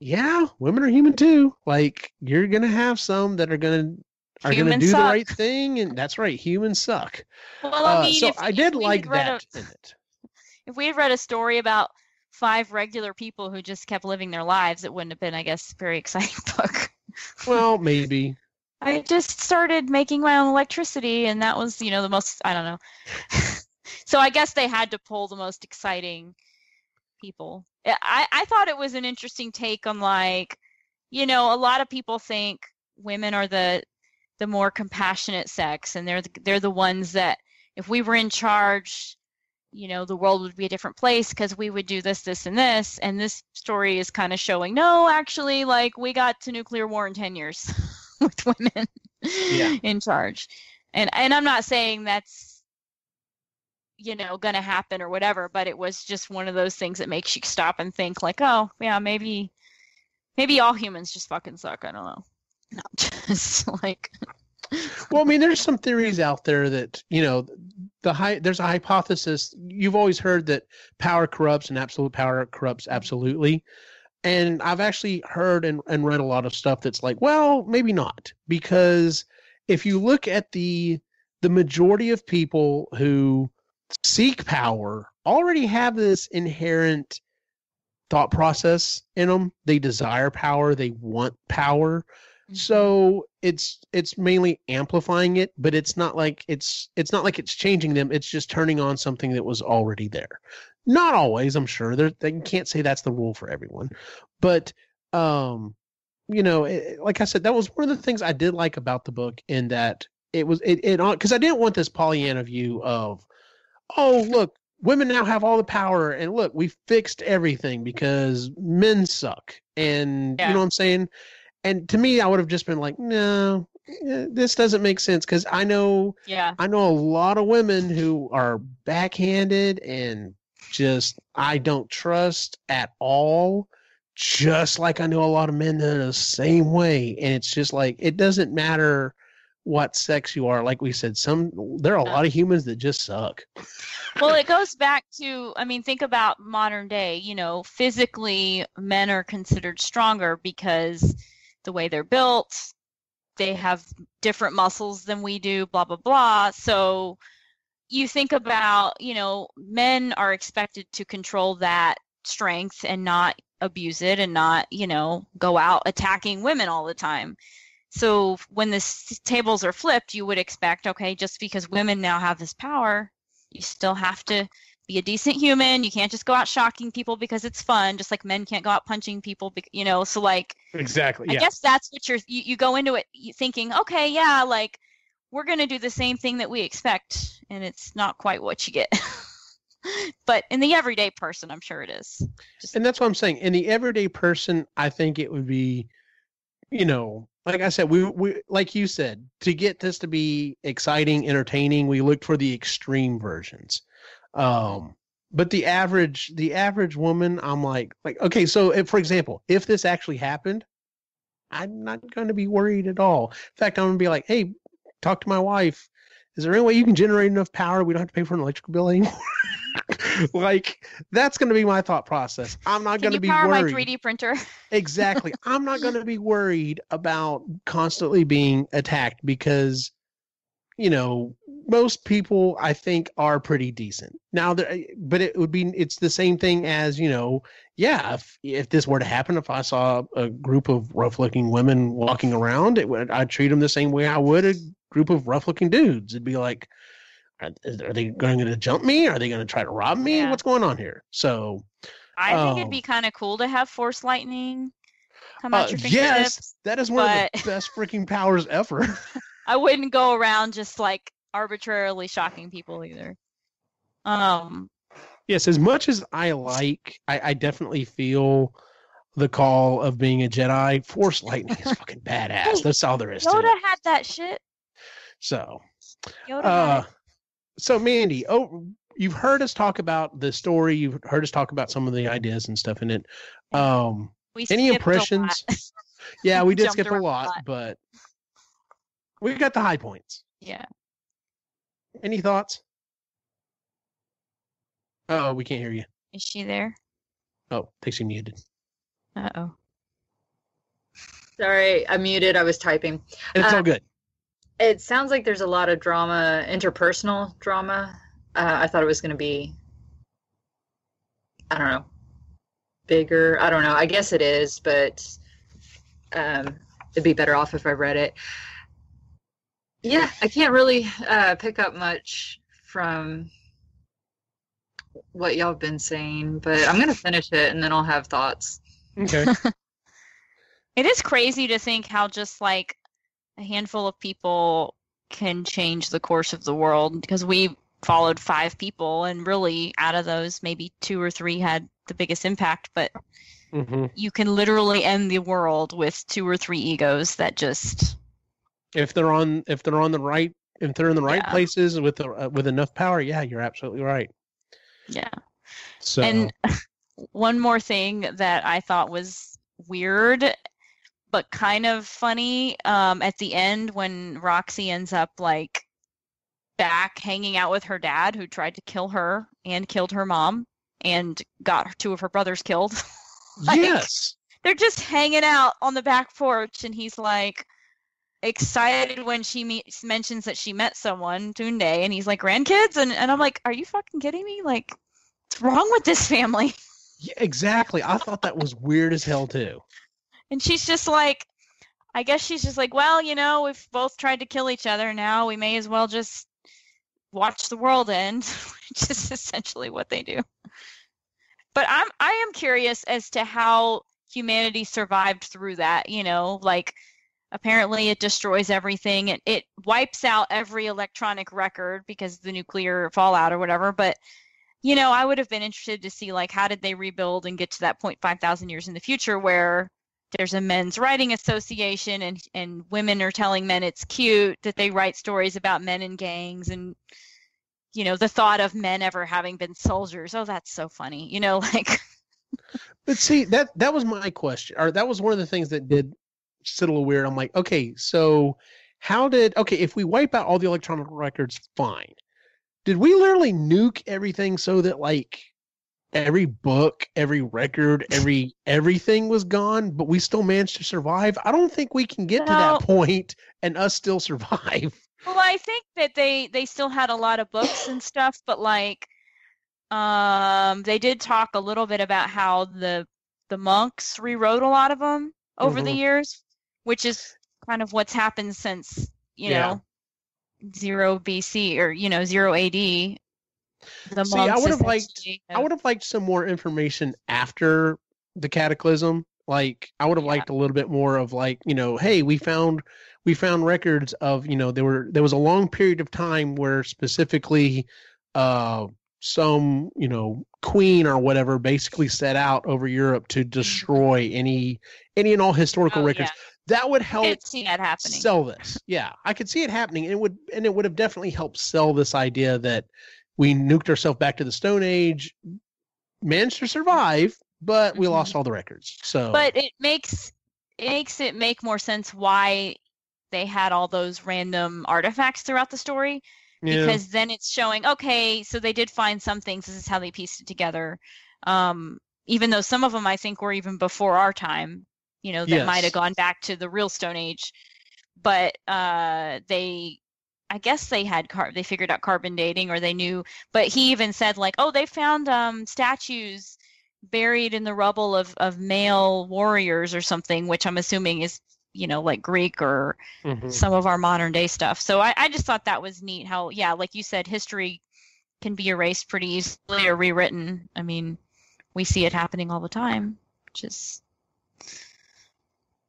yeah women are human too. Like you're gonna have some that are gonna are gonna do suck. the right thing and that's right humans suck. Well i uh, so if, i if did like that a, in it. if we had read a story about five regular people who just kept living their lives it wouldn't have been i guess a very exciting book. Well maybe I just started making my own electricity, and that was, you know, the most, I don't know. so I guess they had to pull the most exciting people. I, I thought it was an interesting take on, like, you know, a lot of people think women are the the more compassionate sex, and they're the, they're the ones that, if we were in charge, you know, the world would be a different place because we would do this, this, and this. And this story is kind of showing, no, actually, like, we got to nuclear war in 10 years with women Yeah. in charge. And and I'm not saying that's you know going to happen or whatever, but it was just one of those things that makes you stop and think like, "Oh, yeah, maybe maybe all humans just fucking suck." I don't know. Not just like well, I mean, there's some theories out there that you know the high there's a hypothesis you've always heard that power corrupts and absolute power corrupts mm-hmm. absolutely and i've actually heard and, and read a lot of stuff that's like well maybe not because if you look at the the majority of people who seek power already have this inherent thought process in them they desire power. They want power. Mm-hmm. So it's it's mainly amplifying it but it's not like it's it's not like it's changing them. It's just turning on something that was already there not always i'm sure. There they can't say that's the rule for everyone. But um you know it, like i said that was one of the things i did like about the book in that it was it it because i didn't want this pollyanna view of oh look women now have all the power and look we fixed everything because men suck. And Yeah. you know what i'm saying? And to me i would have just been like no eh, this doesn't make sense. Because i know Yeah. i know a lot of women who are backhanded and just i don't trust at all. Just like i know a lot of men that are the same way. And it's just like it doesn't matter what sex you are. Like we said some there are a lot of humans that just suck. Well it goes back to i mean think about modern day you know physically men are considered stronger because the way they're built they have different muscles than we do blah blah blah. So you think about you know men are expected to control that strength and not abuse it and not you know go out attacking women all the time so when the s- tables are flipped you would expect okay just because women now have this power you still have to be a decent human. You can't just go out shocking people because it's fun, just like men can't go out punching people, bec- you know. So like, exactly I guess that's what you're you, you go into it thinking, okay, yeah, like we're gonna do the same thing that we expect, and it's not quite what you get. but in the everyday person, I'm sure it is. Just, and that's what i'm saying in the everyday person i think it would be you know like i said we we like you said to get this to be exciting entertaining we looked for the extreme versions um but the average the average woman i'm like like okay so if, for example if this actually happened i'm not going to be worried at all in fact i'm going to be like hey talk to my wife. Is there any way you can generate enough power? We don't have to pay for an electrical bill anymore. Like that's going to be my thought process. I'm not going to be power worried. my 3D printer? exactly. I'm not going to be worried about constantly being attacked because you know most people i think are pretty decent. Now eh, but it would be it's the same thing as you know yeah if if this were to happen if i saw a group of rough looking women walking around it would i'd treat them the same way i would a group of rough looking dudes it'd be like are, are they going to jump me are they going to try to rob me Yeah. what's going on here so I think it'd Um, be kind of cool to have force lightning come out uh, your fingertips. yes that is one of the best freaking powers ever I wouldn't go around just like arbitrarily shocking people either. Um, Yes, as much as I like, I, I definitely feel the call of being a Jedi. Force lightning is fucking badass. That's all there is to Yoda had that shit. So, uh, so Mandy, oh, you've heard us talk about the story. You've heard us talk about some of the ideas and stuff in it. Um, We any skipped a lot. impressions? yeah, we did skip a around a lot, lot. but we got the high points. Yeah. Any thoughts? Oh, we can't hear you. Is she there? Oh, think she muted. Uh oh. Sorry, I muted. I was typing. It's Uh, all good. It sounds like there's a lot of drama, interpersonal drama. Uh, I thought it was going to be, I don't know, bigger. I don't know. I guess it is, but um, it'd be better off if I read it. Yeah, I can't really uh, pick up much from what y'all have been saying, but I'm going to finish it and then I'll have thoughts. Okay. It is crazy to think how just like a handful of people can change the course of the world because we followed five people and really out of those maybe two or three had the biggest impact but hmm you can literally end the world with two or three egos that just if they're on if they're on the right if they're in the right Yeah. places with uh, with enough power yeah you're absolutely right. Yeah. So And one more thing that I thought was weird, but kind of funny um, at the end when Roxy ends up like back hanging out with her dad who tried to kill her and killed her mom and got two of her brothers killed. like, yes. They're just hanging out on the back porch and he's like excited when she meets mentions that she met someone Tunde and he's like grandkids and, and I'm like, Are you fucking kidding me? Like what's wrong with this family? Yeah, exactly. I thought that was weird as hell too. And she's just like I guess she's just like, well, you know, we've both tried to kill each other now. We may as well just watch the world end, which is essentially what they do. But I'm I am curious as to how humanity survived through that, you know, like apparently it destroys everything it, it wipes out every electronic record because the nuclear fallout or whatever but you know i would have been interested to see like how did they rebuild and get to that point 5000 years in the future where there's a men's writing association and and women are telling men it's cute that they write stories about men in gangs and you know the thought of men ever having been soldiers oh that's so funny you know like But see, that that was my question, or that was one of the things that did sit a little weird. I'm like, okay, so how did okay if we wipe out all the electronic records, fine. Did we literally nuke everything so that like every book, every record, every everything was gone, but we still managed to survive? I don't think we can get to that point and us still survive. Well, I think that they they still had a lot of books and stuff, but like um they did talk a little bit about how the the monks rewrote a lot of them over the Mhm. years, which is kind of what's happened since, you Yeah. know, 0 BC or you know, 0 AD. The See, I would've liked- essentially I would have liked some more information after the cataclysm. Like I would have Yeah. liked a little bit more of like, you know, hey, we found we found records of, you know, there were there was a long period of time where specifically uh some, you know, queen or whatever basically set out over Europe to destroy any any and all historical Mm-hmm. Oh, records. yeah. That would help see that happening. sell this. Yeah, I could see it happening, and it would and it would have definitely helped sell this idea that we nuked ourselves back to the Stone Age, managed to survive, but we Mhm. lost all the records. So, but it makes it makes it make more sense why they had all those random artifacts throughout the story yeah, because then it's showing okay so they did find some things this is how they pieced it together. Um, even though some of them i think were even before our time you know that might have gone back to the real stone age. But uh, they i guess they had car- they figured out carbon dating or they knew but he even said like oh they found um, statues buried in the rubble of, of male warriors or something which i'm assuming is you know like greek or mhm. some of our modern day stuff. So I, I just thought that was neat how, yeah, like you said, history can be erased pretty easily or rewritten. I mean, we see it happening all the time, which is,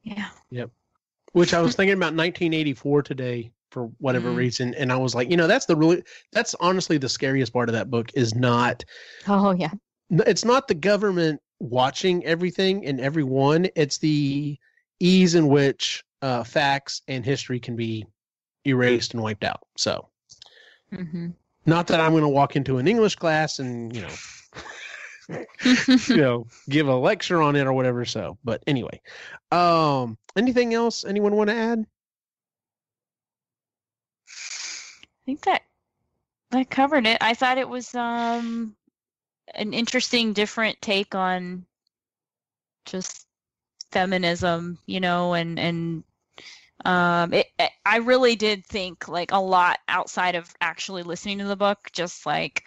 yeah. Yep. Which I was thinking about 1984 today for whatever Mm. reason, and I was like, you know, that's the really that's honestly the scariest part of that book is not Oh, yeah. it's not the government watching everything and everyone it's the ease in which uh, facts and history can be erased and wiped out so hmm not that i'm going to walk into an english class and you know you know give a lecture on it or whatever so but anyway um anything else anyone want to add I think that that covered it. I thought it was um an interesting, different take on just feminism, you know, and and um it- I really did think like a lot outside of actually listening to the book, just like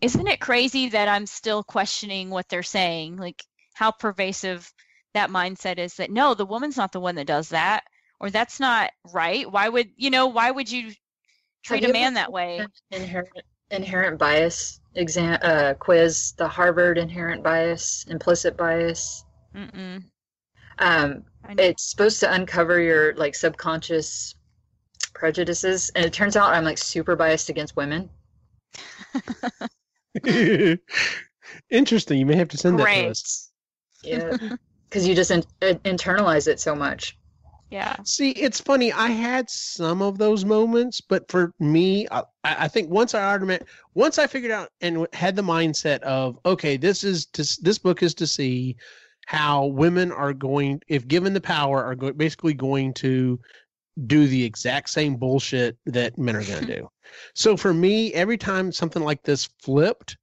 isn't it crazy that I'm still questioning what they're saying? Like how pervasive that mindset is that no, the woman's not the one that does that or that's not right. Why would, you know, why would you treat you a man that way? Inherent inherent bias exam uh, quiz, the Harvard inherent bias, implicit bias. Mm-mm. Um, it's supposed to uncover your like subconscious prejudices, and it turns out I'm like super biased against women. interesting you may have to send that to us Yeah, because you just in- uh, internalize it so much. Yeah. See, it's funny. I had some of those moments, but for me, I, I think once I argument, once I figured out and had the mindset of, okay, this is to, this book is to see how women are going, if given the power, are go, basically going to do the exact same bullshit that men are going to do. So for me, every time something like this flipped,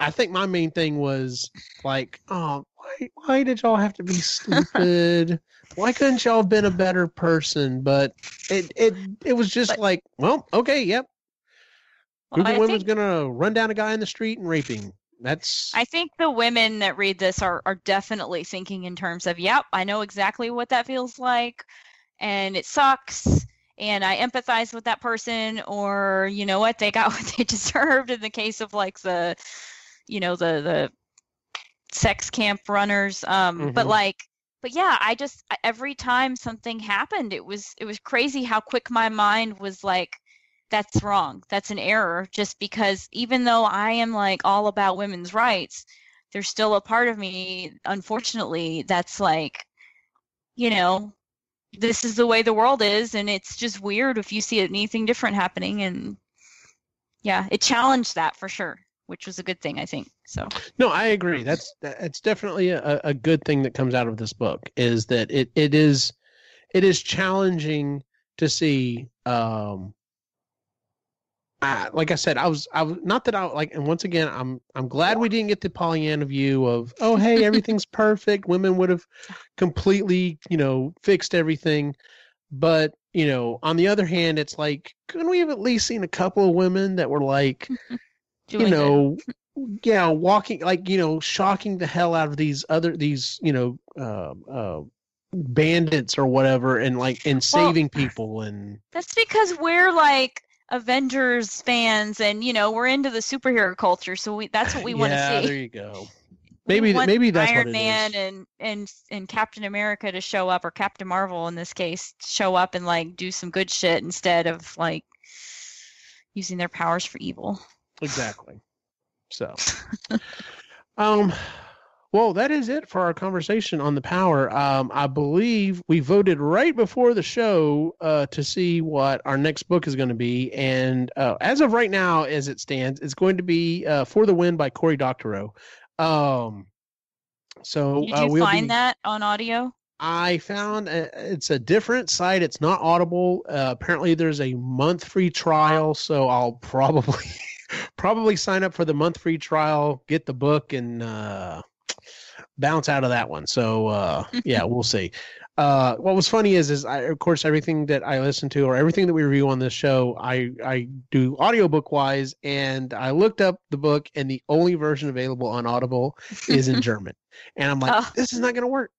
I think my main thing was like, oh, why, why did y'all have to be stupid? Why couldn't y'all have been a better person? But it it it was just But- like, well, okay, yep. Well, Group I women's think- gonna run down a guy in the street and rape him. That's I think the women that read this are, are definitely thinking in terms of, yep, I know exactly what that feels like, and it sucks, and I empathize with that person, or you know what, they got what they deserved in the case of like the, you know, the the sex camp runners. Um, but Mhm. like, but yeah, I just every time something happened, it was it was crazy how quick my mind was like that's wrong. That's an error. Just because even though I am like all about women's rights, there's still a part of me, unfortunately, that's like, you know, this is the way the world is, and it's just weird if you see anything different happening. And yeah, it challenged that for sure, which was a good thing, I think. So No, I agree. That's that's definitely a, a good thing that comes out of this book is that it, it is it is challenging to see um I, like I said, I was I was not that I like and once again I'm I'm glad we didn't get the Pollyanna view of oh hey everything's perfect. Women would have completely, you know, fixed everything. But, you know, on the other hand, it's like couldn't we have at least seen a couple of women that were like doing you know yeah walking like you know shocking the hell out of these other these you know uh, uh bandits or whatever and like and saving people and That's because we're like Avengers fans, and you know we're into the superhero culture, so we that's what we want to yeah see. there you go maybe maybe that's Iron Man is. and and and Captain America to show up, or Captain Marvel in this case, show up and like do some good shit instead of like using their powers for evil. exactly so um well that is it for our conversation on the power um i believe we voted right before the show uh to see what our next book is going to be and uh, as of right now as it stands it's going to be uh for the win by cory doctorow um so Did uh, you we'll find be- that on audio? I found a, it's a different site. It's not Audible. Uh, apparently, there's a month free trial, so I'll probably probably sign up for the month free trial, get the book, and uh, bounce out of that one. So uh, yeah, we'll see. Uh, what was funny is, is I, of course, everything that I listen to or everything that we review on this show, I I do audiobook wise, and I looked up the book, and the only version available on Audible is in German, and I'm like, Oh. this is not going to work.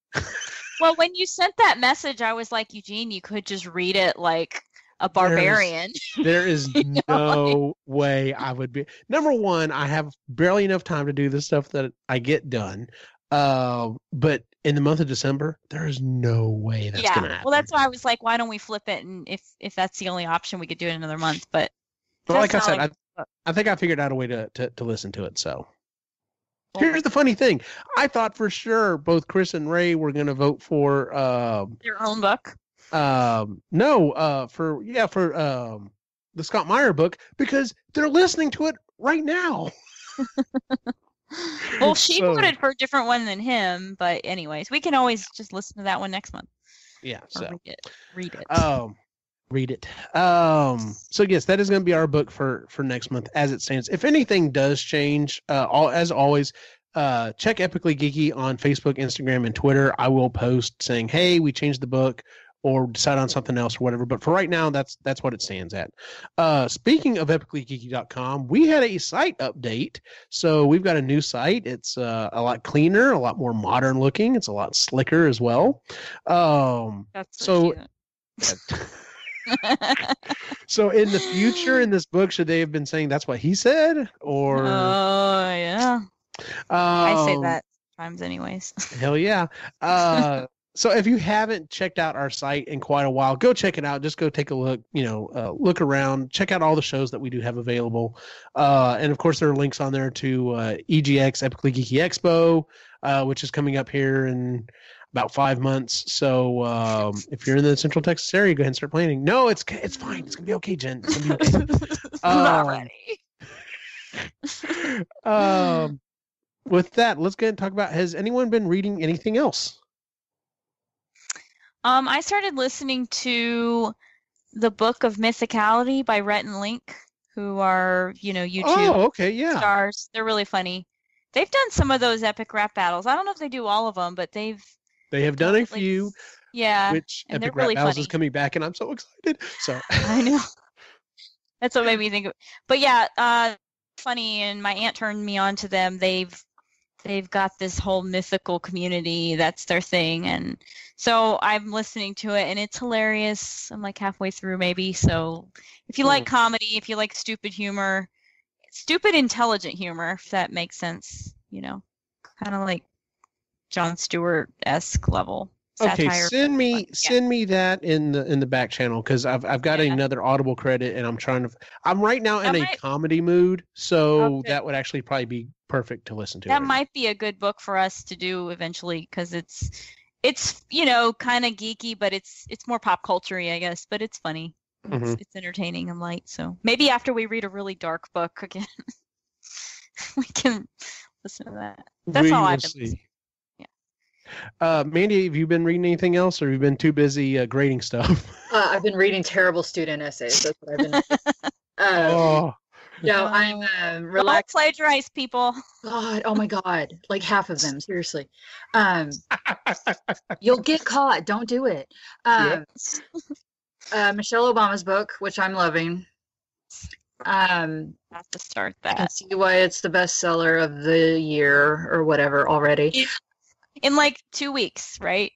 Well, when you sent that message, I was like, Eugene, you could just read it like a barbarian. There is You know, no way I would be. Number one, I have barely enough time to do the stuff that I get done. Uh, but in the month of December, there is no way that's yeah. going to happen. Well, that's why I was like, why don't we flip it? And if if that's the only option, we could do it another month. But But like I said, not I, I think I figured out a way to, to, to listen to it. So here's the funny thing: I thought for sure both Chris and Ray were going to vote for um, your own book. Um, no, uh, for yeah, for um, the Scott Meyer book because they're listening to it right now. Well, she So- voted for a different one than him, but anyways, we can always just listen to that one next month Yeah. or So. read it. Read it. um read it um so yes that is going to be our book for for next month as it stands if anything does change uh all as always uh check epically geeky on facebook instagram and twitter i will post saying hey we changed the book or decide on something else or whatever but for right now that's that's what it stands at. Uh speaking of epicallygeeky.com we had a site update. So we've got a new site. It's uh, a lot cleaner a lot more modern looking. It's a lot slicker as well. Um That's so- So in the future in this book, should they have been saying that's what he said, or Oh yeah, I say Um, that times anyways. Hell yeah! Uh, so if you haven't checked out our site in quite a while, go check it out. Just go take a look. You know, uh, look around, check out all the shows that we do have available, uh, and of course there are links on there to uh, EGX Epically Geeky Expo, uh, which is coming up here in about five months. So um, if you're in the Central Texas area, go ahead and start planning. No, it's it's fine. It's gonna be okay, Jen. It's gonna be okay. Not Um, ready. um, with that, let's go ahead and talk about. Has anyone been reading anything else? Um, I started listening to the Book of Mythicality by Rhett and Link, who are you know YouTube Oh, okay, yeah. stars. They're really funny. They've done some of those epic rap battles. I don't know if they do all of them, but they've They have done a few, yeah. which and they're Epic Rap really Battles funny. is coming back, and I'm so excited. So I know. That's what made me think of. But yeah, uh, funny. And my aunt turned me on to them. They've they've got this whole mythical community. That's their thing, and so I'm listening to it, and it's hilarious. I'm like halfway through, maybe. So if you like Mm. comedy, if you like stupid humor, stupid intelligent humor, if that makes sense, you know, kind of like Jon Stewart esque level. okay, satire, send me. Yeah. send me that in the in the back channel because I've I've got Yeah. another Audible credit, and I'm trying to. I'm right now in a might- comedy mood, so Okay. that would actually probably be perfect to listen to. that right now. might be a good book for us to do eventually because it's it's you know kind of geeky but it's it's more pop culture i guess but it's funny it's, Mhm. it's entertaining and light so maybe after we read a really dark book again we can listen to that that's we all I've been see. yeah. Uh, Mandy, have you been reading anything else, or have you been too busy uh, grading stuff? Uh, I've been reading terrible student essays. That's what I've been. uh, oh, no, I'm Oh. uh, don't plagiarize people God, oh my God, like half of them. Seriously, um, you'll get caught. Don't do it. Um, uh, Michelle Obama's book, which I'm loving. Um, I have to start I can that see why it's the bestseller of the year or whatever already. in like two weeks right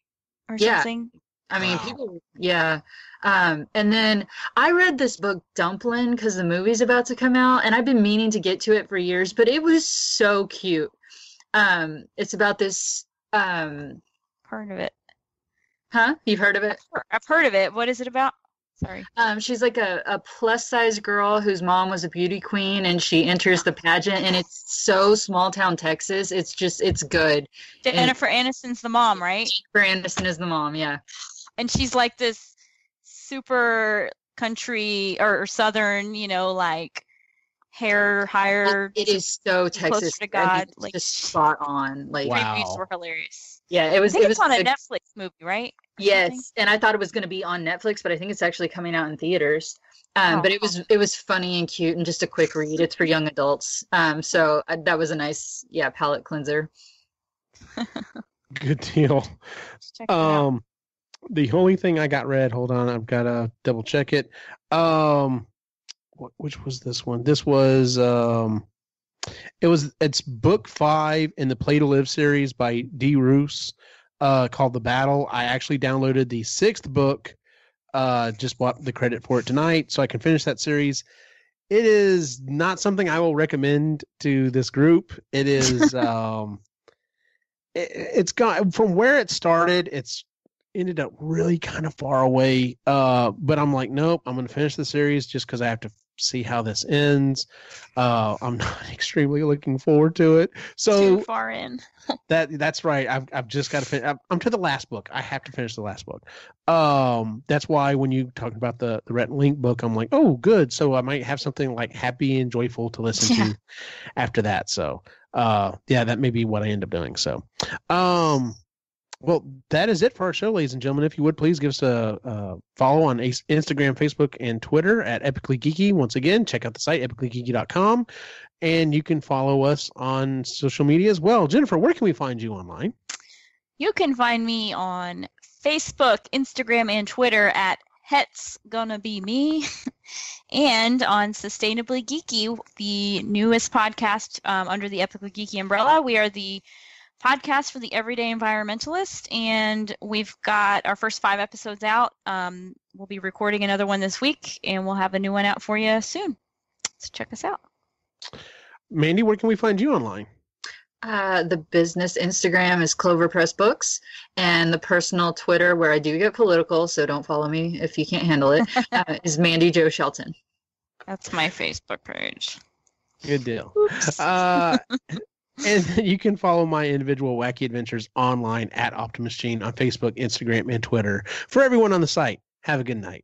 or Yeah. something I mean, Wow. people, yeah. Um, and then I read this book, Dumplin', because the movie's about to come out, and I've been meaning to get to it for years, but it was so cute. Um, it's about this, um, part of it huh? You've heard of it? i've heard of it what is it about sorry Um, she's like a, a plus size girl whose mom was a beauty queen, and she enters the pageant, and it's so small town Texas. It's just, it's good. jennifer aniston's the mom right Jennifer Aniston is the mom, yeah. And she's like this super country or, or southern, you know, like hair higher. It is so Texas. to I mean, God, like- just spot on. Like, Wow. Previews were hilarious. yeah, it I was. think it it's was on a good. Netflix movie, right? Or Yes, something? and I thought it was going to be on Netflix, but I think it's actually coming out in theaters. Um, but it Oh. was it was funny and cute and just a quick read. It's for young adults. Um, so uh, that was a nice yeah palate cleanser. good deal. Check it out. Um, the only thing I got read. Hold on, I've got to double check it. Um, what, which was this one? This was um, it was it's book five in the Play to Live series by D. Rus, uh, called The Battle. I actually downloaded the sixth book. Uh, just bought the credit for it tonight, so I can finish that series. It is not something I will recommend to this group. It is um, it, it's gone from where it started. It's ended up really kind of far away. Uh, but I'm like, nope, I'm going to finish the series just because I have to see how this ends. Uh, I'm not extremely looking forward to it. So Too far in. that that's right. I've I've just got to finish. I'm, I'm to the last book. I have to finish the last book. Um, that's why when you talk about the the Rhett Link book, I'm like, oh, good. So I might have something like happy and joyful to listen Yeah. to after that. So, uh, yeah, that may be what I end up doing. So, um. Well, that is it for our show, ladies and gentlemen. If you would please give us a, a follow on Instagram, Facebook, and Twitter at Epically Geeky. Once again, check out the site, epicallygeeky.com. And you can follow us on social media as well. Jennifer, where can we find you online? You can find me on Facebook, Instagram, and Twitter at Het's Gonna Be Me, and on Sustainably Geeky, the newest podcast um, under the Epically Geeky umbrella. We are the podcast for the everyday environmentalist, and we've got our first five episodes out. Um, we'll be recording another one this week, and we'll have a new one out for you soon. So check us out. Mandy, where can we find you online? Uh, the business Instagram is Clover Press Books, and the personal Twitter, where I do get political, so don't follow me if you can't handle it, uh, is Mandy Joe Shelton. That's my Facebook page. Good deal. Uh, and you can follow my individual wacky adventures online at Optimus Gene on Facebook, Instagram, and Twitter. For everyone on the site, have a good night.